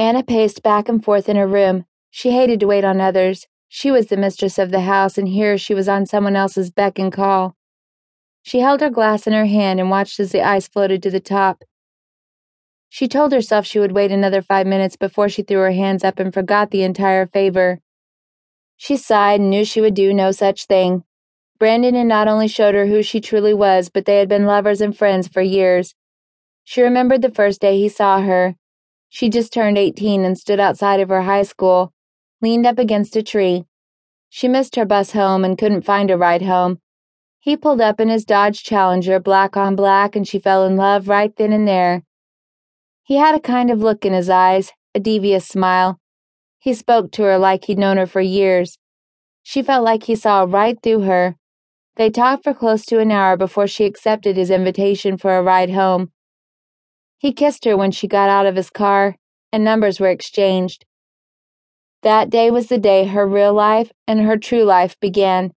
Anna paced back and forth in her room. She hated to wait on others. She was the mistress of the house, and here she was on someone else's beck and call. She held her glass in her hand and watched as the ice floated to the top. She told herself she would wait another five minutes before she threw her hands up and forgot the entire favor. She sighed and knew she would do no such thing. Brandon had not only showed her who she truly was, but they had been lovers and friends for years. She remembered the first day he saw her. She just turned 18 and stood outside of her high school, leaned up against a tree. She missed her bus home and couldn't find a ride home. He pulled up in his Dodge Challenger, black on black, and she fell in love right then and there. He had a kind of look in his eyes, a devious smile. He spoke to her like he'd known her for years. She felt like he saw right through her. They talked for close to an hour before she accepted his invitation for a ride home. He kissed her when she got out of his car, and numbers were exchanged. That day was the day her real life and her true life began.